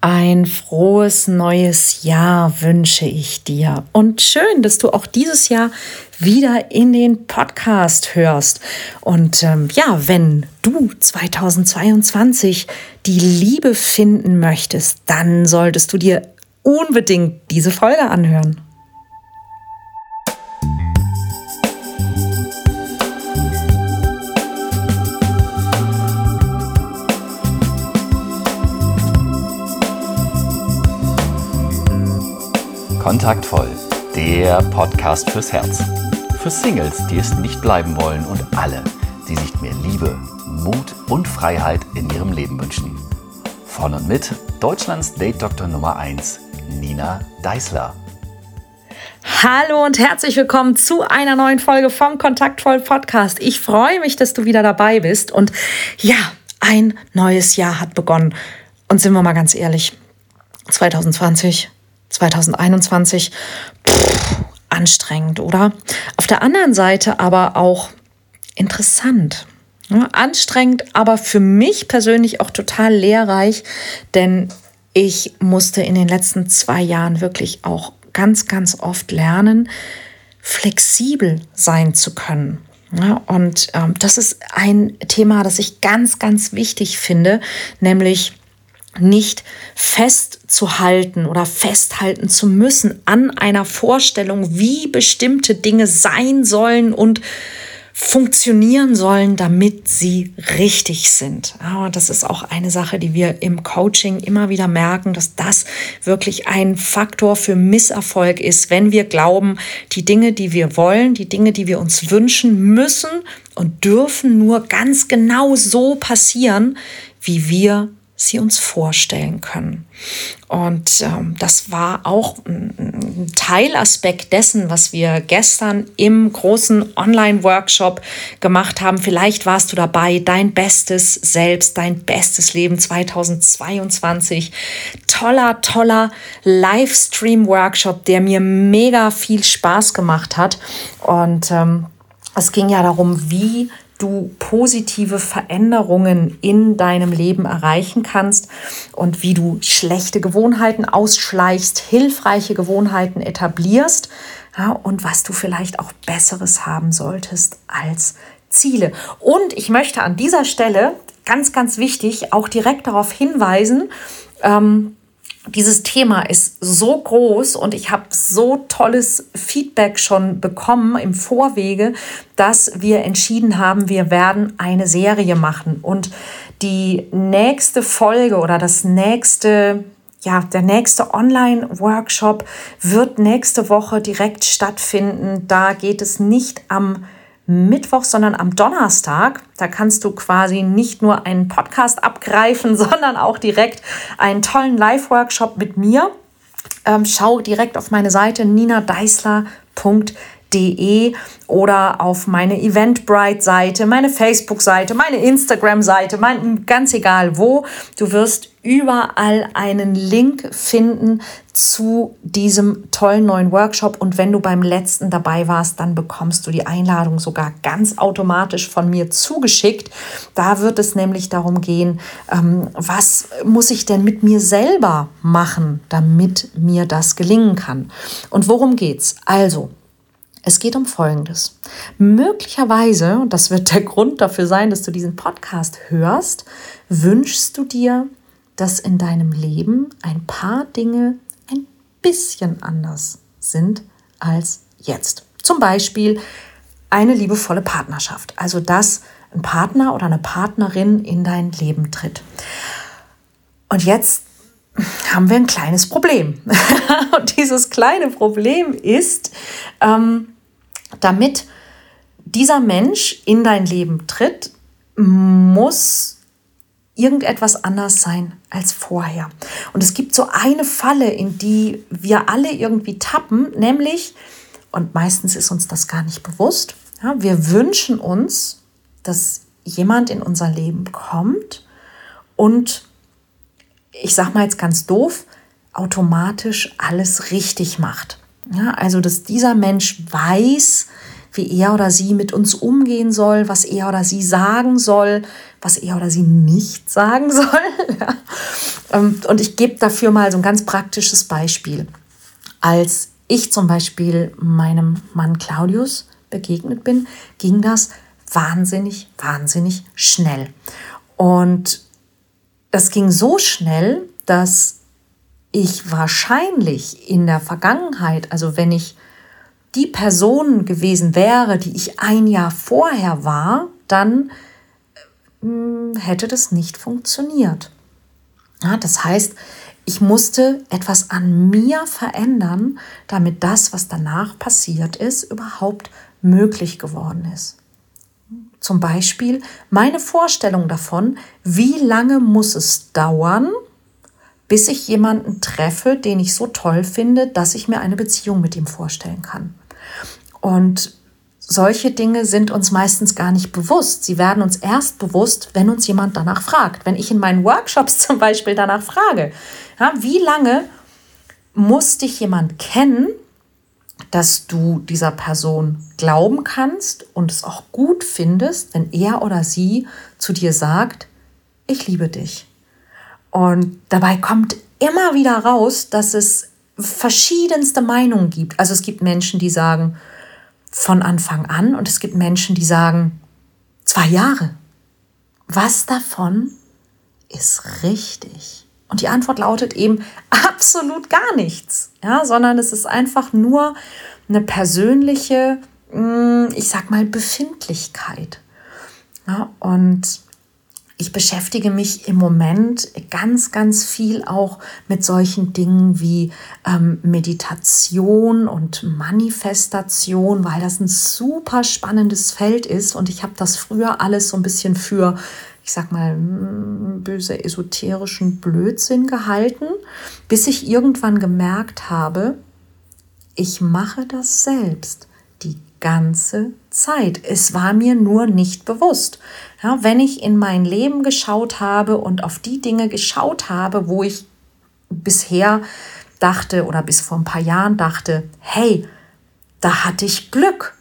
Ein frohes neues Jahr wünsche ich dir. Und schön, dass du auch dieses Jahr wieder in den Podcast hörst. Und ähm, ja, wenn du 2022 die Liebe finden möchtest, dann solltest du dir unbedingt diese Folge anhören. Kontaktvoll, der Podcast fürs Herz. Für Singles, die es nicht bleiben wollen und alle, die sich mehr Liebe, Mut und Freiheit in ihrem Leben wünschen. Von und mit Deutschlands Date-Doktor Nummer 1, Nina Deißler. Hallo und herzlich willkommen zu einer neuen Folge vom Kontaktvoll Podcast. Ich freue mich, dass du wieder dabei bist. Und ja, ein neues Jahr hat begonnen. Und sind wir mal ganz ehrlich, 2020 2021, pff, anstrengend, oder? Auf der anderen Seite aber auch interessant. Ja, anstrengend, aber für mich persönlich auch total lehrreich, denn ich musste in den letzten zwei Jahren wirklich auch ganz, ganz oft lernen, flexibel sein zu können. Ja, und ähm, das ist ein Thema, das ich ganz, ganz wichtig finde, nämlich nicht festzuhalten oder festhalten zu müssen an einer Vorstellung, wie bestimmte Dinge sein sollen und funktionieren sollen, damit sie richtig sind. Ja, das ist auch eine Sache, die wir im Coaching immer wieder merken, dass das wirklich ein Faktor für Misserfolg ist, wenn wir glauben, die Dinge, die wir wollen, die Dinge, die wir uns wünschen, müssen und dürfen nur ganz genau so passieren, wie wir sie uns vorstellen können. Und ähm, das war auch ein Teilaspekt dessen, was wir gestern im großen Online-Workshop gemacht haben. Vielleicht warst du dabei, dein bestes Selbst, dein bestes Leben 2022. Toller, toller Livestream-Workshop, der mir mega viel Spaß gemacht hat. Und ähm, es ging ja darum, wie du positive Veränderungen in deinem Leben erreichen kannst und wie du schlechte Gewohnheiten ausschleichst, hilfreiche Gewohnheiten etablierst ja, und was du vielleicht auch Besseres haben solltest als Ziele. Und ich möchte an dieser Stelle ganz, ganz wichtig auch direkt darauf hinweisen, ähm, dieses Thema ist so groß und ich habe so tolles Feedback schon bekommen im Vorwege, dass wir entschieden haben, wir werden eine Serie machen. Und die nächste Folge oder das nächste, ja, der nächste Online-Workshop wird nächste Woche direkt stattfinden. Da geht es nicht am Mittwoch, sondern am Donnerstag. Da kannst du quasi nicht nur einen Podcast abgreifen, sondern auch direkt einen tollen Live-Workshop mit mir. Ähm, schau direkt auf meine Seite ninadeisler.de oder auf meine Eventbrite-Seite, meine Facebook-Seite, meine Instagram-Seite, mein, ganz egal wo. Du wirst überall einen Link finden zu diesem tollen neuen Workshop. Und wenn du beim letzten dabei warst, dann bekommst du die Einladung sogar ganz automatisch von mir zugeschickt. Da wird es nämlich darum gehen, ähm, was muss ich denn mit mir selber machen, damit mir das gelingen kann. Und worum geht's? Also, es geht um Folgendes. Möglicherweise, und das wird der Grund dafür sein, dass du diesen Podcast hörst, wünschst du dir dass in deinem Leben ein paar Dinge ein bisschen anders sind als jetzt. Zum Beispiel eine liebevolle Partnerschaft, also dass ein Partner oder eine Partnerin in dein Leben tritt. Und jetzt haben wir ein kleines Problem. Und dieses kleine Problem ist, ähm, damit dieser Mensch in dein Leben tritt, muss irgendetwas anders sein als vorher. Und es gibt so eine Falle, in die wir alle irgendwie tappen, nämlich, und meistens ist uns das gar nicht bewusst, ja, wir wünschen uns, dass jemand in unser Leben kommt und ich sage mal jetzt ganz doof, automatisch alles richtig macht. Ja, also, dass dieser Mensch weiß, wie er oder sie mit uns umgehen soll, was er oder sie sagen soll, was er oder sie nicht sagen soll. Ähm, und ich gebe dafür mal so ein ganz praktisches Beispiel. Als ich zum Beispiel meinem Mann Claudius begegnet bin, ging das wahnsinnig, wahnsinnig schnell. Und das ging so schnell, dass ich wahrscheinlich in der Vergangenheit, also wenn ich die Person gewesen wäre, die ich ein Jahr vorher war, dann äh, hätte das nicht funktioniert. Ja, das heißt, ich musste etwas an mir verändern, damit das, was danach passiert ist, überhaupt möglich geworden ist. Zum Beispiel meine Vorstellung davon, wie lange muss es dauern, bis ich jemanden treffe, den ich so toll finde, dass ich mir eine Beziehung mit ihm vorstellen kann. Und solche Dinge sind uns meistens gar nicht bewusst. Sie werden uns erst bewusst, wenn uns jemand danach fragt. Wenn ich in meinen Workshops zum Beispiel danach frage, ja, wie lange muss dich jemand kennen, dass du dieser Person glauben kannst und es auch gut findest, wenn er oder sie zu dir sagt, ich liebe dich. Und dabei kommt immer wieder raus, dass es verschiedenste Meinungen gibt. Also es gibt Menschen, die sagen von Anfang an und es gibt Menschen, die sagen zwei Jahre. Was davon ist richtig? Und die Antwort lautet eben absolut gar nichts, ja, sondern es ist einfach nur eine persönliche, hm, ich sag mal, Befindlichkeit. Ja, und ich beschäftige mich im Moment ganz, ganz viel auch mit solchen Dingen wie ähm, Meditation und Manifestation, weil das ein super spannendes Feld ist. Und ich habe das früher alles so ein bisschen für ich sag mal, mm, böse esoterischen Blödsinn gehalten, bis ich irgendwann gemerkt habe, ich mache das selbst ganze Zeit. Es war mir nur nicht bewusst. Ja, wenn ich in mein Leben geschaut habe und auf die Dinge geschaut habe, wo ich bisher dachte oder bis vor ein paar Jahren dachte, hey, da hatte ich Glück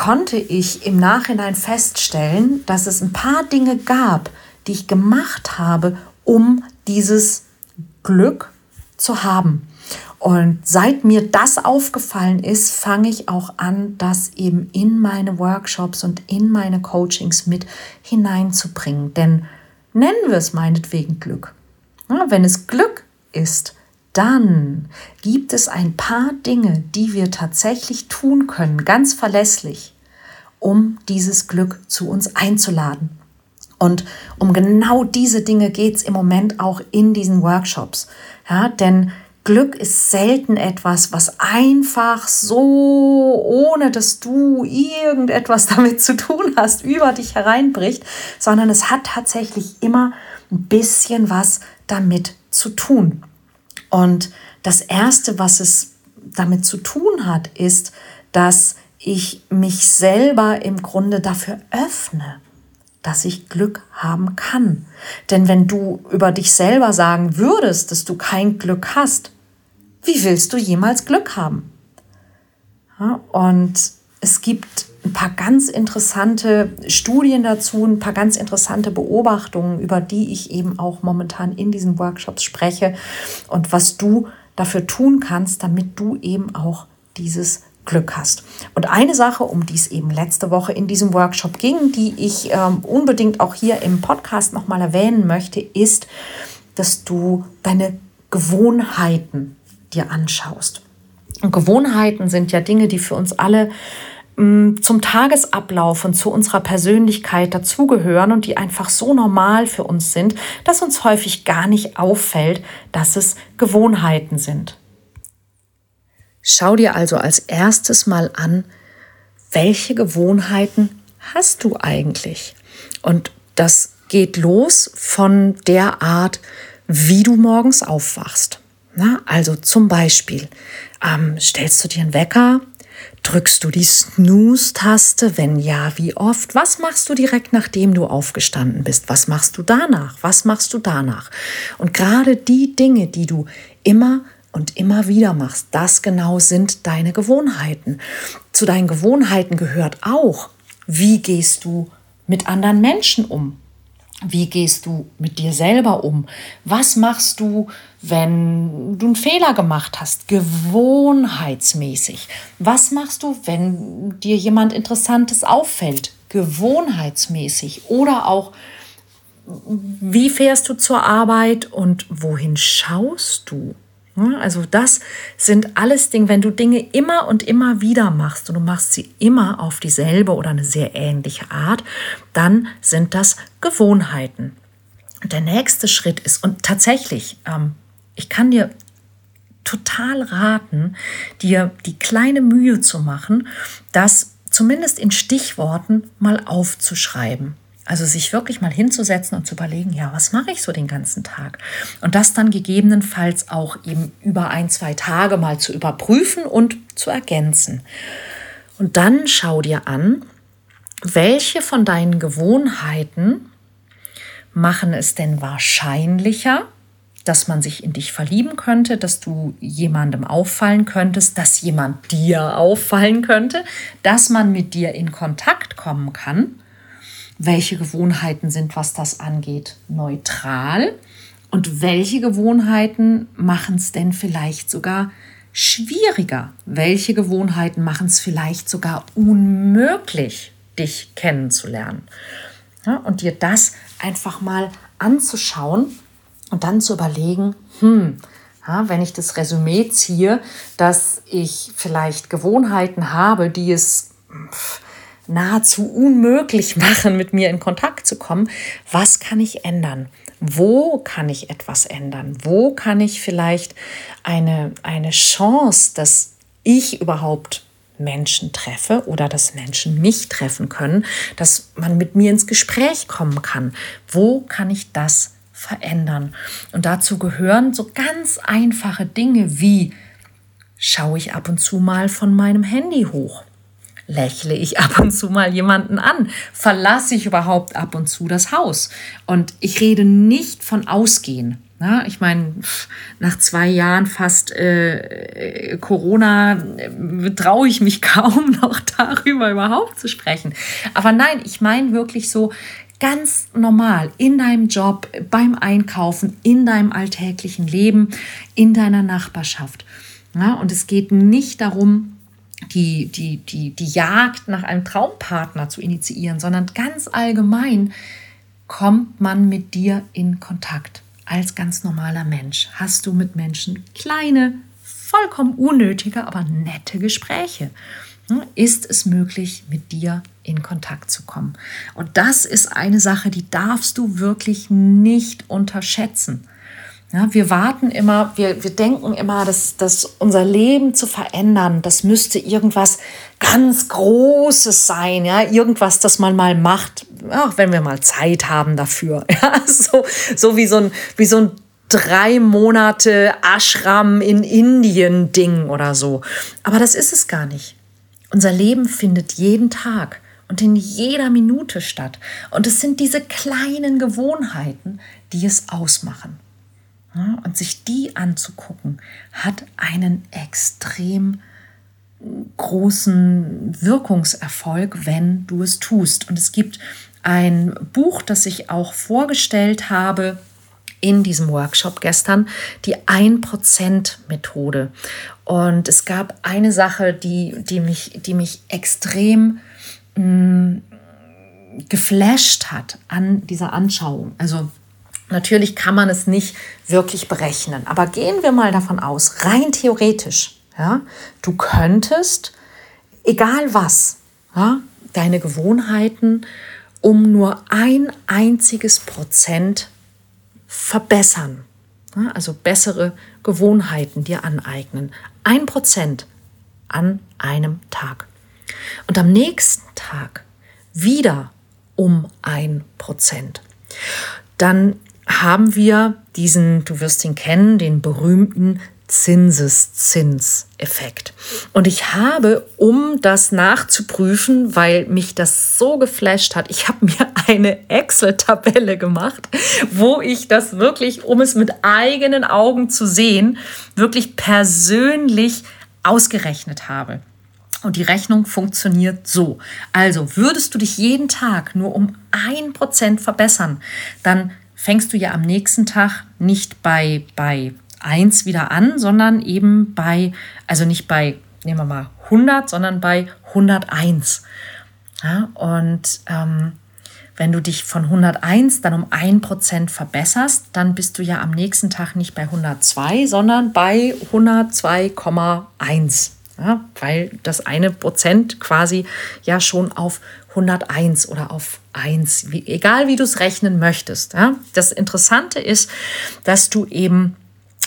konnte ich im Nachhinein feststellen, dass es ein paar Dinge gab, die ich gemacht habe, um dieses Glück zu haben. Und seit mir das aufgefallen ist, fange ich auch an, das eben in meine Workshops und in meine Coachings mit hineinzubringen. Denn nennen wir es meinetwegen Glück. Ja, wenn es Glück ist, dann gibt es ein paar Dinge, die wir tatsächlich tun können, ganz verlässlich, um dieses Glück zu uns einzuladen. Und um genau diese Dinge geht es im Moment auch in diesen Workshops. Ja, denn Glück ist selten etwas, was einfach so, ohne dass du irgendetwas damit zu tun hast, über dich hereinbricht, sondern es hat tatsächlich immer ein bisschen was damit zu tun. Und das Erste, was es damit zu tun hat, ist, dass ich mich selber im Grunde dafür öffne, dass ich Glück haben kann. Denn wenn du über dich selber sagen würdest, dass du kein Glück hast, wie willst du jemals Glück haben? Ja, und es gibt ein paar ganz interessante Studien dazu, ein paar ganz interessante Beobachtungen, über die ich eben auch momentan in diesen Workshops spreche und was du dafür tun kannst, damit du eben auch dieses Glück hast. Und eine Sache, um die es eben letzte Woche in diesem Workshop ging, die ich ähm, unbedingt auch hier im Podcast nochmal erwähnen möchte, ist, dass du deine Gewohnheiten dir anschaust. Und Gewohnheiten sind ja Dinge, die für uns alle zum Tagesablauf und zu unserer Persönlichkeit dazugehören und die einfach so normal für uns sind, dass uns häufig gar nicht auffällt, dass es Gewohnheiten sind. Schau dir also als erstes mal an, welche Gewohnheiten hast du eigentlich? Und das geht los von der Art, wie du morgens aufwachst. Na, also zum Beispiel ähm, stellst du dir einen Wecker, Drückst du die Snooze-Taste? Wenn ja, wie oft? Was machst du direkt nachdem du aufgestanden bist? Was machst du danach? Was machst du danach? Und gerade die Dinge, die du immer und immer wieder machst, das genau sind deine Gewohnheiten. Zu deinen Gewohnheiten gehört auch, wie gehst du mit anderen Menschen um? Wie gehst du mit dir selber um? Was machst du, wenn du einen Fehler gemacht hast, gewohnheitsmäßig? Was machst du, wenn dir jemand Interessantes auffällt, gewohnheitsmäßig? Oder auch, wie fährst du zur Arbeit und wohin schaust du? Also das sind alles Dinge, wenn du Dinge immer und immer wieder machst und du machst sie immer auf dieselbe oder eine sehr ähnliche Art, dann sind das Gewohnheiten. Der nächste Schritt ist, und tatsächlich, ähm, ich kann dir total raten, dir die kleine Mühe zu machen, das zumindest in Stichworten mal aufzuschreiben. Also sich wirklich mal hinzusetzen und zu überlegen, ja, was mache ich so den ganzen Tag? Und das dann gegebenenfalls auch eben über ein, zwei Tage mal zu überprüfen und zu ergänzen. Und dann schau dir an, welche von deinen Gewohnheiten machen es denn wahrscheinlicher, dass man sich in dich verlieben könnte, dass du jemandem auffallen könntest, dass jemand dir auffallen könnte, dass man mit dir in Kontakt kommen kann welche Gewohnheiten sind, was das angeht, neutral und welche Gewohnheiten machen es denn vielleicht sogar schwieriger? Welche Gewohnheiten machen es vielleicht sogar unmöglich, dich kennenzulernen? Ja, und dir das einfach mal anzuschauen und dann zu überlegen, hm, ja, wenn ich das Resümee ziehe, dass ich vielleicht Gewohnheiten habe, die es pff, nahezu unmöglich machen, mit mir in Kontakt zu kommen. Was kann ich ändern? Wo kann ich etwas ändern? Wo kann ich vielleicht eine, eine Chance, dass ich überhaupt Menschen treffe oder dass Menschen mich treffen können, dass man mit mir ins Gespräch kommen kann? Wo kann ich das verändern? Und dazu gehören so ganz einfache Dinge wie, schaue ich ab und zu mal von meinem Handy hoch? Lächle ich ab und zu mal jemanden an? Verlasse ich überhaupt ab und zu das Haus? Und ich rede nicht von Ausgehen. Na, ich meine, nach zwei Jahren fast äh, Corona äh, traue ich mich kaum noch darüber überhaupt zu sprechen. Aber nein, ich meine wirklich so ganz normal in deinem Job, beim Einkaufen, in deinem alltäglichen Leben, in deiner Nachbarschaft. Ja, und es geht nicht darum, die, die, die, die Jagd nach einem Traumpartner zu initiieren, sondern ganz allgemein kommt man mit dir in Kontakt als ganz normaler Mensch. Hast du mit Menschen kleine, vollkommen unnötige, aber nette Gespräche? Hm? Ist es möglich, mit dir in Kontakt zu kommen? Und das ist eine Sache, die darfst du wirklich nicht unterschätzen. Ja, wir warten immer, wir, wir denken immer, dass, dass unser Leben zu verändern, das müsste irgendwas ganz Großes sein, ja, irgendwas, das man mal macht, auch wenn wir mal Zeit haben dafür. Ja, so, so wie so ein, wie so ein drei Monate Ashram in Indien Ding oder so. Aber das ist es gar nicht. Unser Leben findet jeden Tag und in jeder Minute statt. Und es sind diese kleinen Gewohnheiten, die es ausmachen. Und sich die anzugucken, hat einen extrem großen Wirkungserfolg, wenn du es tust. Und es gibt ein Buch, das ich auch vorgestellt habe in diesem Workshop gestern, die 1%-Methode. Und es gab eine Sache, die, die, mich, die mich extrem mh, mm, geflasht hat an dieser Anschauung. Also Natürlich kann man es nicht wirklich berechnen, aber gehen wir mal davon aus, rein theoretisch, ja, du könntest, egal was, ja, deine Gewohnheiten um nur ein einziges Prozent verbessern. Ja, also bessere Gewohnheiten dir aneignen. Ein Prozent an einem Tag. Und am nächsten Tag wieder um ein Prozent. Dann haben wir diesen, du wirst ihn kennen, den berühmten Zinseszinseffekt. Und ich habe, um das nachzuprüfen, weil mich das so geflasht hat, ich habe mir eine Excel-Tabelle gemacht, wo ich das wirklich, um es mit eigenen Augen zu sehen, wirklich persönlich ausgerechnet habe. Und die Rechnung funktioniert so. Also würdest du dich jeden Tag nur um ein Prozent verbessern, dann fängst du ja am nächsten Tag nicht bei, bei 1 wieder an, sondern eben bei, also nicht bei, nehmen wir mal 100, sondern bei 101. Ja, und ähm, wenn du dich von 101 dann um 1% verbesserst, dann bist du ja am nächsten Tag nicht bei 102, sondern bei 102,1. Ja, weil das eine Prozent quasi ja schon auf 101 oder auf 1, wie, egal wie du es rechnen möchtest. Ja. Das Interessante ist, dass du eben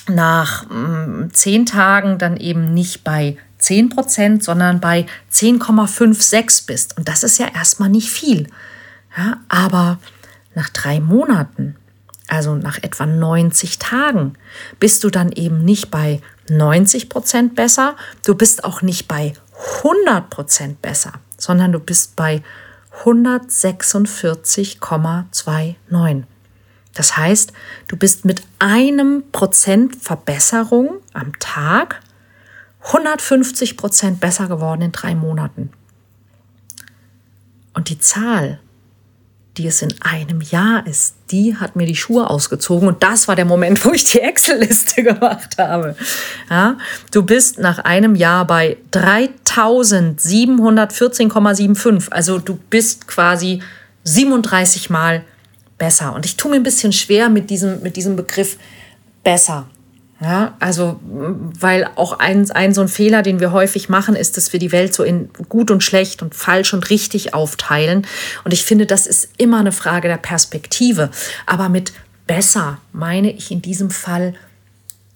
nach mh, mm, 10 Tagen dann eben nicht bei 10 Prozent, sondern bei 10,56 bist. Und das ist ja erstmal nicht viel. Ja, aber nach drei Monaten, also nach etwa 90 Tagen, bist du dann eben nicht bei 90 Prozent besser, du bist auch nicht bei 100 Prozent besser, sondern du bist bei 146,29. Das heißt, du bist mit einem Prozent Verbesserung am Tag 150 Prozent besser geworden in drei Monaten. Und die Zahl die es in einem Jahr ist, die hat mir die Schuhe ausgezogen und das war der Moment, wo ich die Excel-Liste gemacht habe. Ja, du bist nach einem Jahr bei 3714,75, also du bist quasi 37 Mal besser. Und ich tue mir ein bisschen schwer mit diesem, mit diesem Begriff besser. Ja, also, weil auch ein, ein so ein Fehler, den wir häufig machen, ist, dass wir die Welt so in gut und schlecht und falsch und richtig aufteilen. Und ich finde, das ist immer eine Frage der Perspektive. Aber mit besser meine ich in diesem Fall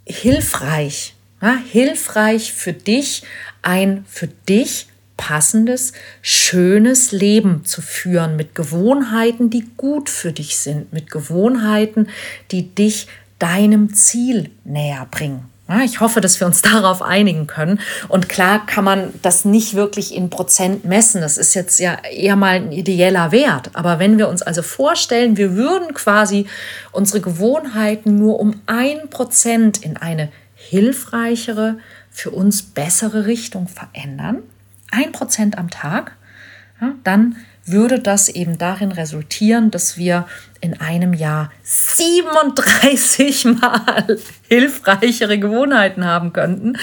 hilfreich. Ja, hilfreich für dich, ein für dich passendes, schönes Leben zu führen mit Gewohnheiten, die gut für dich sind, mit Gewohnheiten, die dich deinem Ziel näher bringen. Ich hoffe, dass wir uns darauf einigen können. Und klar kann man das nicht wirklich in Prozent messen. Das ist jetzt ja eher mal ein ideeller Wert. Aber wenn wir uns also vorstellen, wir würden quasi unsere Gewohnheiten nur um ein Prozent in eine hilfreichere, für uns bessere Richtung verändern, ein Prozent am Tag, dann würde das eben darin resultieren, dass wir in einem Jahr 37 Mal hilfreichere Gewohnheiten haben könnten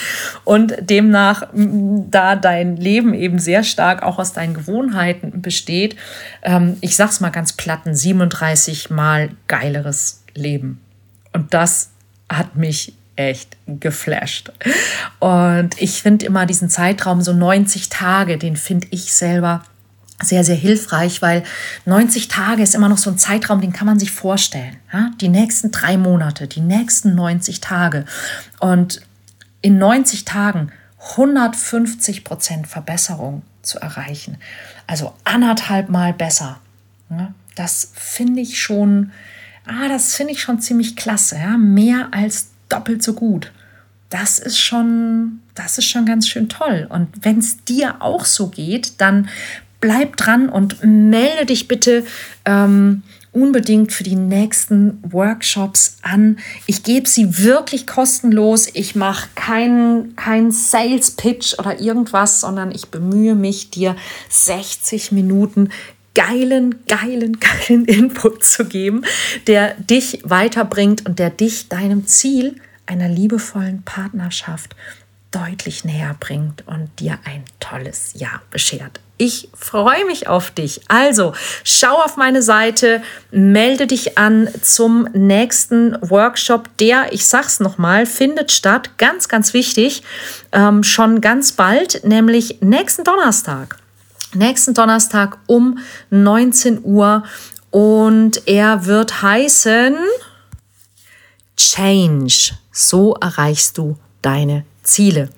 und demnach, da dein Leben eben sehr stark auch aus deinen Gewohnheiten besteht, ähm, ich sag's mal ganz platten, 37 Mal geileres Leben. Und das hat mich echt geflasht. Und ich finde immer diesen Zeitraum, so 90 Tage, den finde ich selber sehr, sehr hilfreich, weil 90 Tage ist immer noch so ein Zeitraum, den kann man sich vorstellen. Ja? Die nächsten drei Monate, die nächsten 90 Tage. Und in 90 Tagen 150 Prozent Verbesserung zu erreichen. Also anderthalb Mal besser. Ja? Das finde ich schon, ah, das finde ich schon ziemlich klasse. Ja? Mehr als doppelt so gut. Das ist schon, das ist schon ganz schön toll. Und wenn es dir auch so geht, dann bleib dran und melde dich bitte ähm, unbedingt für die nächsten Workshops an. Ich gebe sie wirklich kostenlos. Ich mache keinen kein Sales Pitch oder irgendwas, sondern ich bemühe mich, dir 60 Minuten geilen, geilen, geilen Input zu geben, der dich weiterbringt und der dich deinem Ziel einer liebevollen Partnerschaft deutlich näher bringt und dir ein tolles Jahr beschert. Ich freue mich auf dich. Also schau auf meine Seite, melde dich an zum nächsten Workshop. Der, ich sag's nochmal, findet statt. Ganz, ganz wichtig, ähm, schon ganz bald, nämlich nächsten Donnerstag. Nächsten Donnerstag um 19 Uhr. Und er wird heißen Change. So erreichst du deine Ziele.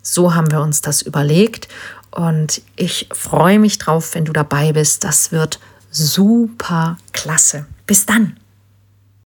So haben wir uns das überlegt und ich freue mich drauf, wenn du dabei bist. Das wird super klasse. Bis dann.